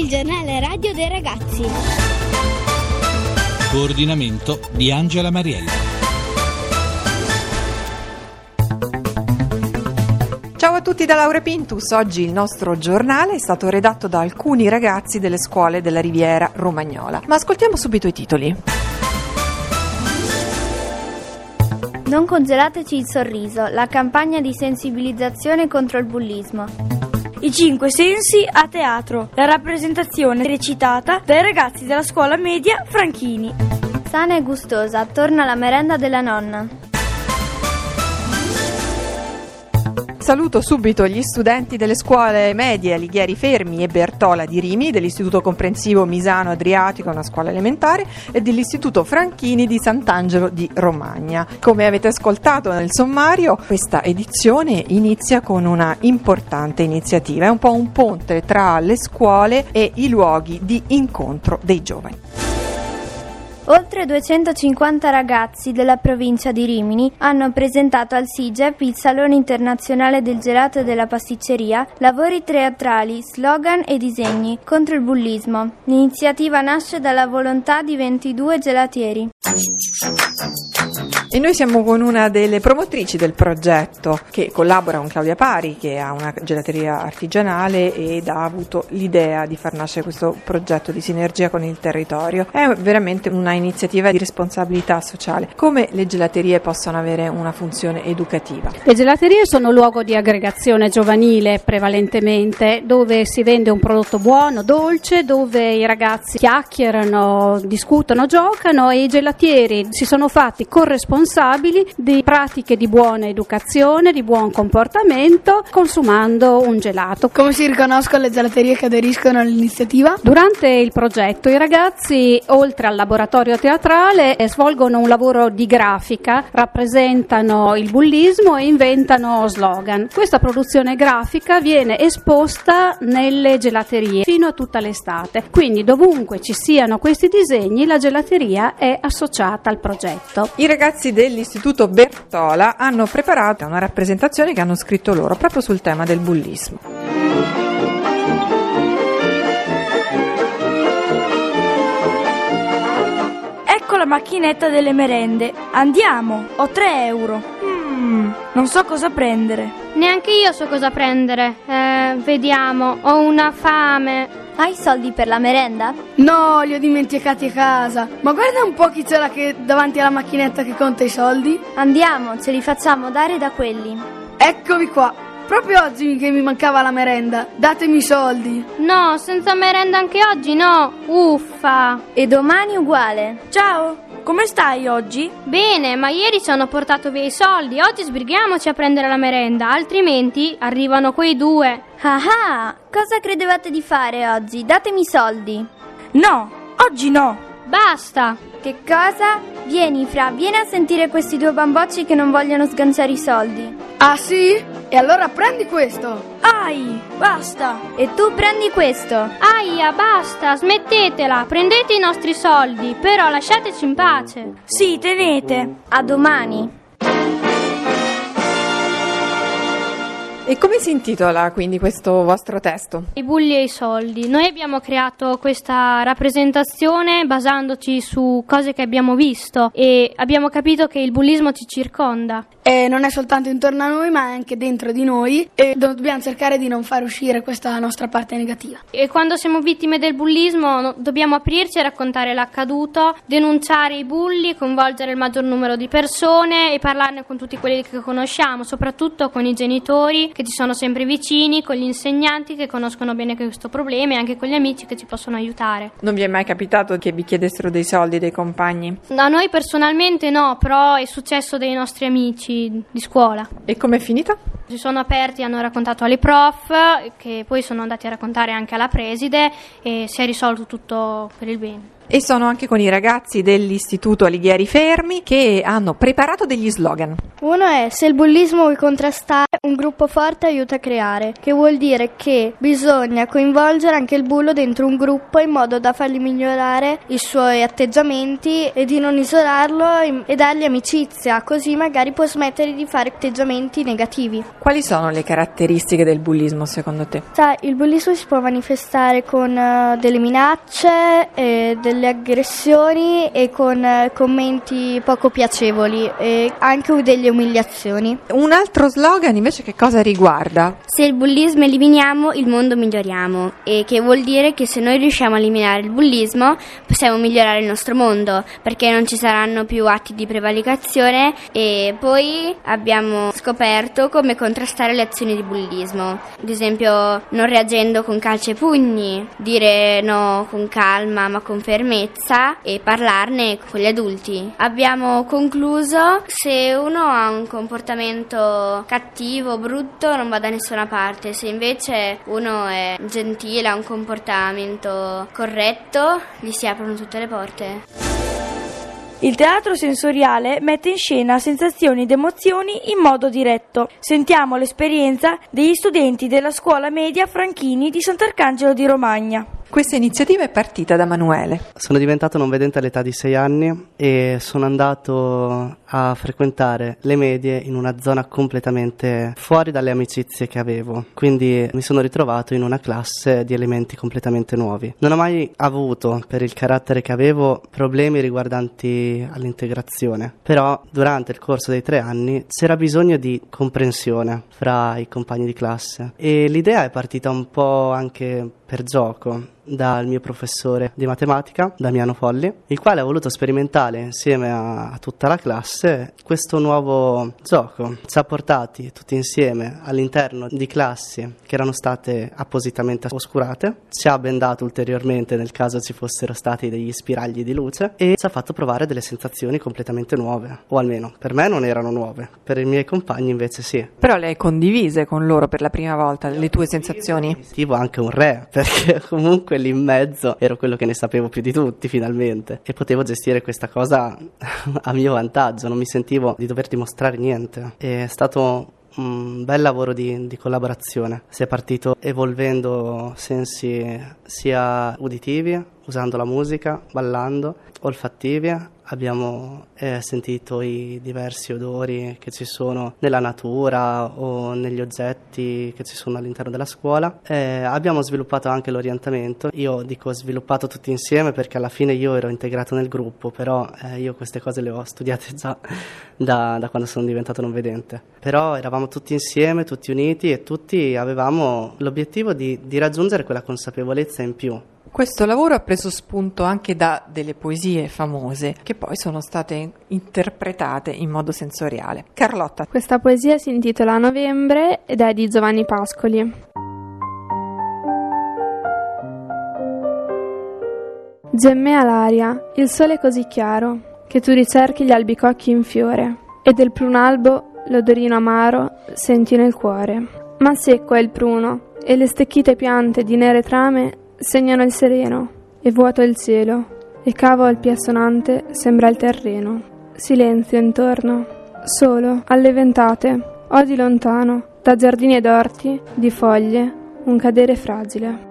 il giornale radio dei ragazzi. Coordinamento di Angela Mariella. Ciao a tutti da Laura Pintus. Oggi il nostro giornale è stato redatto da alcuni ragazzi delle scuole della Riviera Romagnola. Ma ascoltiamo subito i titoli. Non congelateci il sorriso, la campagna di sensibilizzazione contro il bullismo. I cinque sensi a teatro, la rappresentazione recitata dai ragazzi della scuola media Franchini. Sana e gustosa, torna la merenda della nonna. Saluto subito gli studenti delle scuole medie Alighieri Fermi e Bertola di Rimi, dell'Istituto Comprensivo Misano Adriatico, una scuola elementare, e dell'Istituto Franchini di Sant'Angelo di Romagna. Come avete ascoltato nel sommario, questa edizione inizia con una importante iniziativa, è un po' un ponte tra le scuole e i luoghi di incontro dei giovani. Oltre 250 ragazzi della provincia di Rimini hanno presentato al SIGEP, il Salone Internazionale del Gelato e della Pasticceria, lavori teatrali, slogan e disegni contro il bullismo. L'iniziativa nasce dalla volontà di 22 gelatieri. E noi siamo con una delle promotrici del progetto che collabora con Claudia Pari che ha una gelateria artigianale ed ha avuto l'idea di far nascere questo progetto di sinergia con il territorio. È veramente una iniziativa di responsabilità sociale. Come le gelaterie possono avere una funzione educativa? Le gelaterie sono luogo di aggregazione giovanile prevalentemente dove si vende un prodotto buono, dolce, dove i ragazzi chiacchierano, discutono, giocano e i gelatieri si sono fatti corrispondere responsabili di pratiche di buona educazione, di buon comportamento, consumando un gelato. Come si riconoscono le gelaterie che aderiscono all'iniziativa? Durante il progetto i ragazzi, oltre al laboratorio teatrale, svolgono un lavoro di grafica, rappresentano il bullismo e inventano slogan. Questa produzione grafica viene esposta nelle gelaterie fino a tutta l'estate, quindi dovunque ci siano questi disegni la gelateria è associata al progetto. I ragazzi dell'Istituto Bertola hanno preparato una rappresentazione che hanno scritto loro proprio sul tema del bullismo. Ecco la macchinetta delle merende. Andiamo, ho 3 euro. Mm, non so cosa prendere. Neanche io so cosa prendere. Eh, vediamo, ho una fame. Hai soldi per la merenda? No, li ho dimenticati a casa. Ma guarda un po' chi c'è là che davanti alla macchinetta che conta i soldi. Andiamo, ce li facciamo dare da quelli. Eccomi qua. Proprio oggi che mi mancava la merenda. Datemi i soldi. No, senza merenda anche oggi no. Uffa. E domani uguale. Ciao. Come stai oggi? Bene, ma ieri ci hanno portato via i soldi. Oggi sbrighiamoci a prendere la merenda, altrimenti arrivano quei due. Ah ah, cosa credevate di fare oggi? Datemi i soldi. No, oggi no. Basta. Che cosa? Vieni, Fra, vieni a sentire questi due bambocci che non vogliono sganciare i soldi. Ah sì? E allora prendi questo. Ai, basta. E tu prendi questo. Aia, basta, smettetela. Prendete i nostri soldi, però lasciateci in pace. Sì, tenete. A domani. E come si intitola quindi questo vostro testo? I bulli e i soldi. Noi abbiamo creato questa rappresentazione basandoci su cose che abbiamo visto e abbiamo capito che il bullismo ci circonda. E non è soltanto intorno a noi, ma è anche dentro di noi e dobbiamo cercare di non far uscire questa nostra parte negativa. E quando siamo vittime del bullismo dobbiamo aprirci e raccontare l'accaduto, denunciare i bulli, coinvolgere il maggior numero di persone e parlarne con tutti quelli che conosciamo, soprattutto con i genitori che ci sono sempre vicini, con gli insegnanti che conoscono bene questo problema e anche con gli amici che ci possono aiutare. Non vi è mai capitato che vi chiedessero dei soldi dei compagni? A noi personalmente no, però è successo dei nostri amici di scuola. E com'è finita? Si sono aperti, hanno raccontato alle prof, che poi sono andati a raccontare anche alla preside e si è risolto tutto per il bene. E sono anche con i ragazzi dell'Istituto Alighieri Fermi che hanno preparato degli slogan. Uno è se il bullismo vuoi contrastare, un gruppo forte aiuta a creare, che vuol dire che bisogna coinvolgere anche il bullo dentro un gruppo in modo da fargli migliorare i suoi atteggiamenti e di non isolarlo e dargli amicizia, così magari può smettere di fare atteggiamenti negativi. Quali sono le caratteristiche del bullismo secondo te? Sai, il bullismo si può manifestare con uh, delle minacce, eh, delle aggressioni e con uh, commenti poco piacevoli e anche delle umiliazioni. Un altro slogan invece che cosa riguarda? Se il bullismo eliminiamo, il mondo miglioriamo e che vuol dire che se noi riusciamo a eliminare il bullismo possiamo migliorare il nostro mondo perché non ci saranno più atti di prevaricazione e poi abbiamo scoperto come contrastare le azioni di bullismo, ad esempio non reagendo con calci e pugni, dire no con calma ma con fermezza e parlarne con gli adulti. Abbiamo concluso se uno ha un comportamento cattivo, brutto, non va da nessuna parte. Se invece uno è gentile, ha un comportamento corretto, gli si aprono tutte le porte. Il teatro sensoriale mette in scena sensazioni ed emozioni in modo diretto. Sentiamo l'esperienza degli studenti della scuola media Franchini di Sant'Arcangelo di Romagna. Questa iniziativa è partita da Manuele. Sono diventato non vedente all'età di 6 anni e sono andato a frequentare le medie in una zona completamente fuori dalle amicizie che avevo. Quindi mi sono ritrovato in una classe di elementi completamente nuovi. Non ho mai avuto, per il carattere che avevo, problemi riguardanti all'integrazione. Però durante il corso dei tre anni c'era bisogno di comprensione fra i compagni di classe e l'idea è partita un po' anche per gioco dal mio professore di matematica, Damiano Folli, il quale ha voluto sperimentare insieme a, tutta la classe questo nuovo gioco. Ci ha portati tutti insieme all'interno di classi che erano state appositamente oscurate, ci ha bendato ulteriormente nel caso ci fossero stati degli spiragli di luce e ci ha fatto provare delle sensazioni completamente nuove, o almeno per me non erano nuove, per i miei compagni invece sì. Però le hai condivise con loro per la prima volta le tue sensazioni? Sentivo anche un re, perché comunque lì in mezzo ero quello che ne sapevo più di tutti finalmente e potevo gestire questa cosa a mio vantaggio, non mi sentivo di dover dimostrare niente. È stato un bel lavoro di, di, collaborazione. Si è partito evolvendo sensi sia uditivi, usando la musica, ballando, olfattivi abbiamo eh, sentito i diversi odori che ci sono nella natura o negli oggetti che ci sono all'interno della scuola. Eh, abbiamo sviluppato anche l'orientamento. Io dico sviluppato tutti insieme perché alla fine io ero integrato nel gruppo, però eh, io queste cose le ho studiate già da, da quando sono diventato non vedente. Però eravamo tutti insieme, tutti uniti e tutti avevamo l'obiettivo di, di raggiungere quella consapevolezza in più questo lavoro ha preso spunto anche da delle poesie famose che poi sono state interpretate in modo sensoriale. Carlotta. Questa poesia si intitola Novembre ed è di Giovanni Pascoli. Gemmea l'aria, il sole così chiaro che tu ricerchi gli albicocchi in fiore e del prunalbo l'odorino amaro senti nel cuore. Ma secco è il pruno e le stecchite piante di nere trame segnano il sereno, e vuoto il cielo, e cavo al piè sonante sembra il terreno. Silenzio intorno, solo, alle ventate, o di lontano, da giardini ed orti, di foglie, un cadere fragile.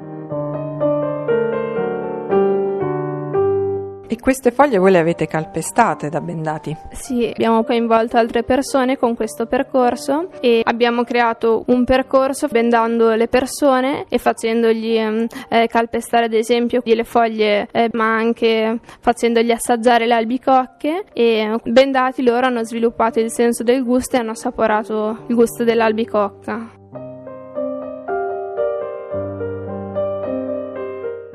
E queste foglie voi le avete calpestate da bendati? Sì, abbiamo coinvolto altre persone con questo percorso e abbiamo creato un percorso bendando le persone e facendogli ehm, eh, calpestare ad esempio le foglie eh, ma anche facendogli assaggiare le albicocche e bendati loro hanno sviluppato il senso del gusto e hanno assaporato il gusto dell'albicocca.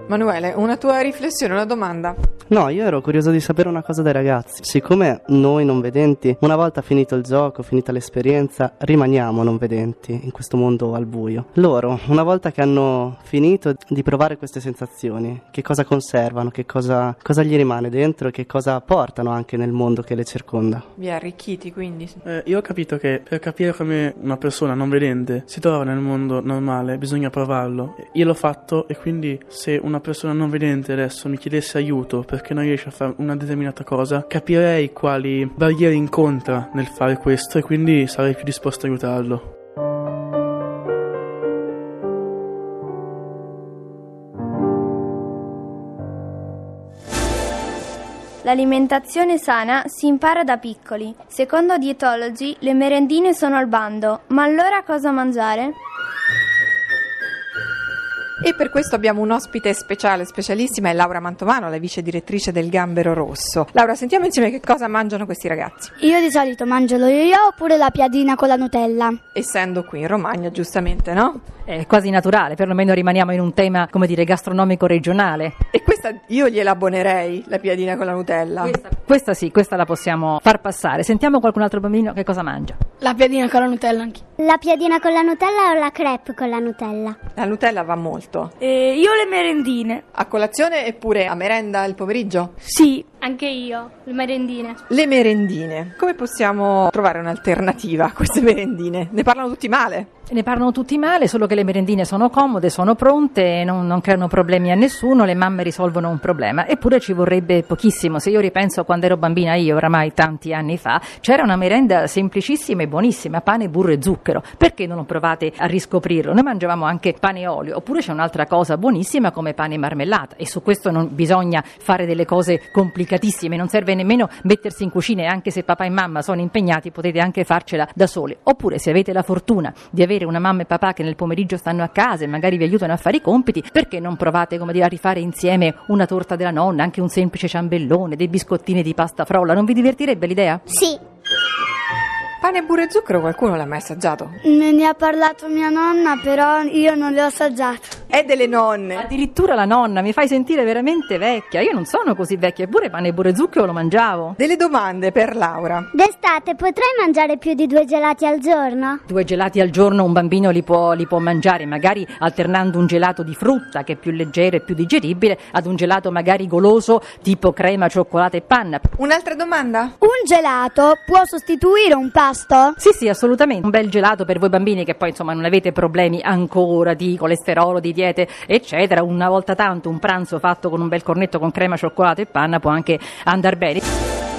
Manuele, una tua riflessione, una domanda? No, io ero curioso di sapere una cosa dai ragazzi. Siccome noi non vedenti, una volta finito il gioco, finita l'esperienza, rimaniamo non vedenti in questo mondo al buio. Loro, una volta che hanno finito di provare queste sensazioni, che cosa conservano, che cosa, cosa gli rimane dentro e che cosa portano anche nel mondo che le circonda. Vi arricchiti quindi. Eh, io ho capito che per capire come una persona non vedente si trova nel mondo normale bisogna provarlo. Io l'ho fatto e quindi se una persona non vedente adesso mi chiedesse aiuto perché non riesce a fare una determinata cosa, capirei quali barriere incontra nel fare questo e quindi sarei più disposto a aiutarlo. L'alimentazione sana si impara da piccoli. Secondo dietologi, le merendine sono al bando. Ma allora cosa mangiare? E per questo abbiamo un ospite speciale, specialissima, è Laura Mantovano, la vice direttrice del Gambero Rosso. Laura, sentiamo insieme che cosa mangiano questi ragazzi. Io di solito mangio lo yo-yo oppure la piadina con la Nutella. Essendo qui in Romagna, giustamente, no? È quasi naturale, perlomeno rimaniamo in un tema, come dire, gastronomico regionale. E questa io gliela abbonerei, la piadina con la Nutella. Questa, questa sì, questa la possiamo far passare. Sentiamo qualcun altro bambino che cosa mangia. La piadina con la Nutella anche. La piadina con la Nutella o la crepe con la Nutella? La Nutella va molto. Eh, io le merendine. A colazione eppure a merenda il pomeriggio? Sì. Anche io, le merendine. Le merendine. Come possiamo trovare un'alternativa a queste merendine? Ne parlano tutti male. Ne parlano tutti male, solo che le merendine sono comode, sono pronte, non, non, creano problemi a nessuno, le mamme risolvono un problema. Eppure ci vorrebbe pochissimo. Se io ripenso a quando ero bambina io, oramai tanti anni fa, c'era una merenda semplicissima e buonissima, pane, burro e zucchero. Perché non provate a riscoprirlo? Noi mangiavamo anche pane e olio, oppure c'è un'altra cosa buonissima come pane e marmellata. E su questo non bisogna fare delle cose complicatissime, non serve nemmeno mettersi in cucina e anche se papà e mamma sono impegnati potete anche farcela da soli. Oppure se avete la fortuna di avere una mamma e papà che nel pomeriggio stanno a casa e magari vi aiutano a fare i compiti, perché non provate come dire, a rifare insieme una torta della nonna, anche un semplice ciambellone, dei biscottini di pasta frolla? Non vi divertirebbe l'idea? Sì. Pane, burro e zucchero qualcuno l'ha mai assaggiato? Me ne ha parlato mia nonna, però io non l'ho assaggiato. È delle nonne. Addirittura la nonna, mi fai sentire veramente vecchia. Io non sono così vecchia, eppure pane, burro e zucchero lo mangiavo. Delle domande per Laura. D'estate potrei mangiare più di due gelati al giorno? Due gelati al giorno un bambino li può, li può mangiare, magari alternando un gelato di frutta che è più leggero e più digeribile ad un gelato magari goloso tipo crema, cioccolato e panna. Un'altra domanda? Un gelato può sostituire un pasto? Sì, sì, assolutamente. Un bel gelato per voi bambini che poi insomma non avete problemi ancora di colesterolo, di diete, eccetera. Una volta tanto un pranzo fatto con un bel cornetto con crema, cioccolato e panna può anche andare bene.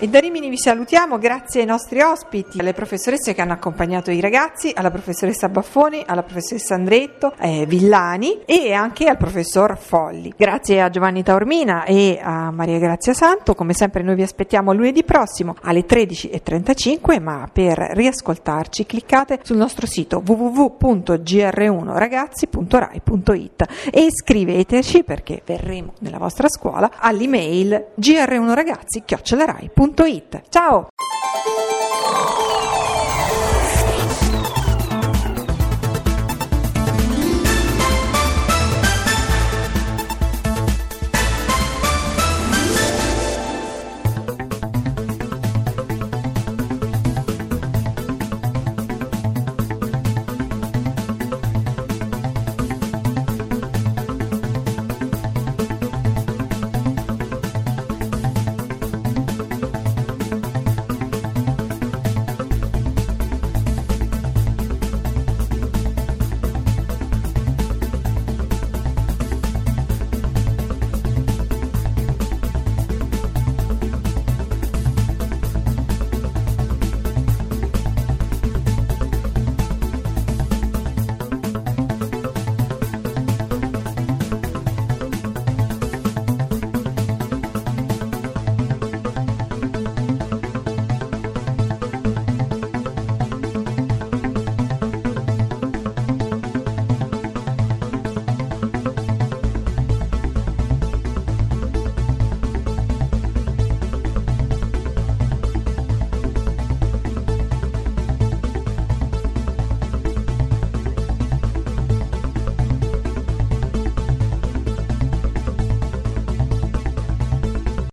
E da Rimini vi salutiamo grazie ai nostri ospiti, alle professoresse che hanno accompagnato i ragazzi, alla professoressa Baffoni, alla professoressa Andretto, eh, Villani e anche al professor Folli. Grazie a Giovanni Taormina e a Maria Grazia Santo, come sempre noi vi aspettiamo lunedì prossimo alle 13.35, ma per riascoltarci cliccate sul nostro sito www.gr1ragazzi.rai.it e iscriveteci perché verremo nella vostra scuola all'email gr1ragazzi.rai.it. Ciao!